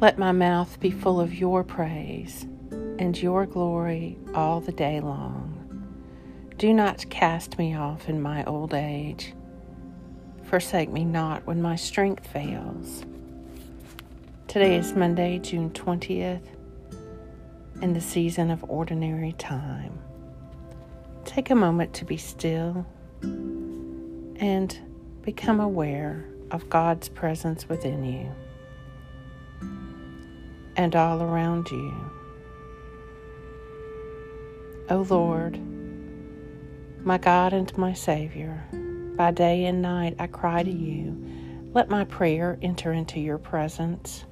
Let my mouth be full of your praise and your glory all the day long. Do not cast me off in my old age. Forsake me not when my strength fails. Today is Monday, June 20th, in the season of ordinary time. Take a moment to be still and become aware of God's presence within you and all around you. O Lord, my God and my Savior, by day and night I cry to you. Let my prayer enter into your presence.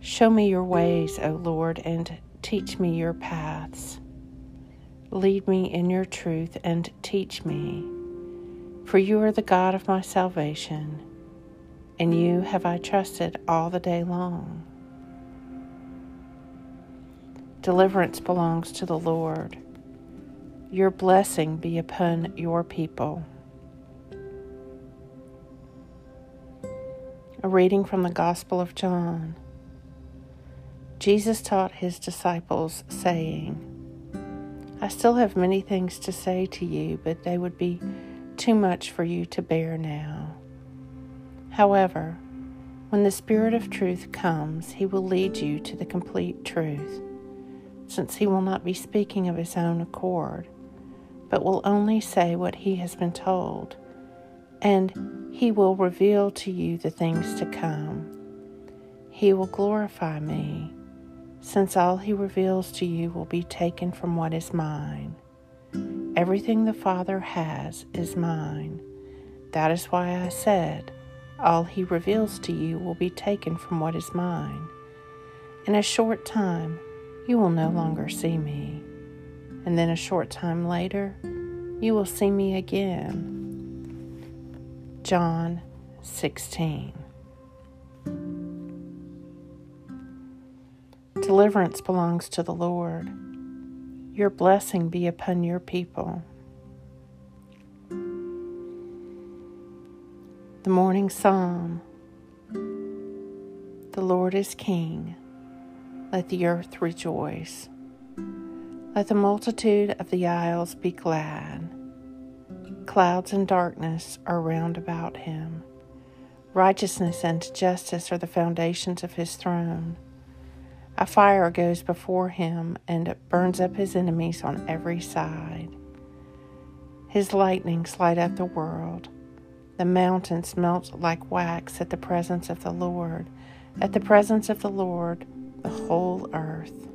Show me your ways, O Lord, and teach me your paths. Lead me in your truth and teach me, for you are the God of my salvation, and you have I trusted all the day long. Deliverance belongs to the Lord. Your blessing be upon your people. A reading from the Gospel of John. Jesus taught his disciples, saying, I still have many things to say to you, but they would be too much for you to bear now. However, when the Spirit of truth comes, he will lead you to the complete truth since he will not be speaking of his own accord, but will only say what he has been told, and he will reveal to you the things to come. He will glorify me, since all he reveals to you will be taken from what is mine. Everything the Father has is mine. That is why I said, All he reveals to you will be taken from what is mine. In a short time, you will no longer see me. And then a short time later, you will see me again. John 16. Deliverance belongs to the Lord. Your blessing be upon your people. The morning psalm The Lord is King. Let the earth rejoice. Let the multitude of the isles be glad. Clouds and darkness are round about him. Righteousness and justice are the foundations of his throne. A fire goes before him and burns up his enemies on every side. His lightnings light up the world. The mountains melt like wax at the presence of the Lord. At the presence of the Lord, the whole earth.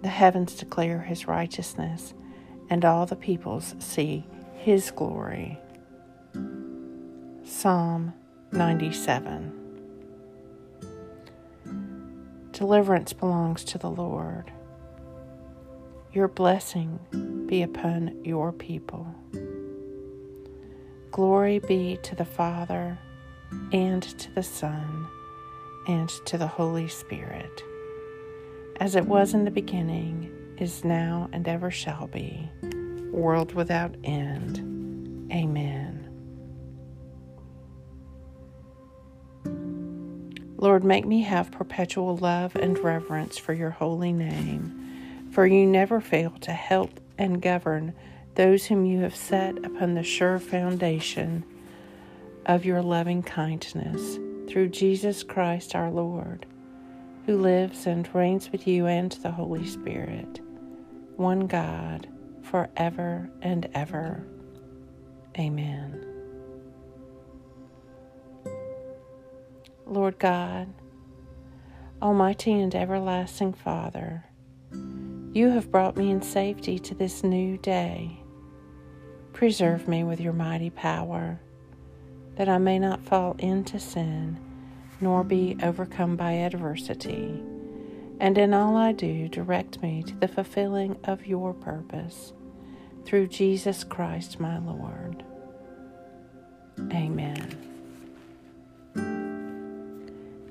The heavens declare his righteousness, and all the peoples see his glory. Psalm 97 Deliverance belongs to the Lord. Your blessing be upon your people. Glory be to the Father, and to the Son, and to the Holy Spirit, as it was in the beginning, is now, and ever shall be, world without end. Amen. Lord, make me have perpetual love and reverence for your holy name, for you never fail to help and govern those whom you have set upon the sure foundation of your loving kindness through Jesus Christ our Lord, who lives and reigns with you and the Holy Spirit, one God, forever and ever. Amen. Lord God, Almighty and everlasting Father, you have brought me in safety to this new day. Preserve me with your mighty power that I may not fall into sin, nor be overcome by adversity. And in all I do, direct me to the fulfilling of your purpose. Through Jesus Christ my Lord. Amen.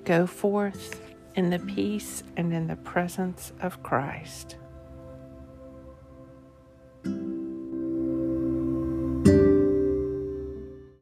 Go forth in the peace and in the presence of Christ.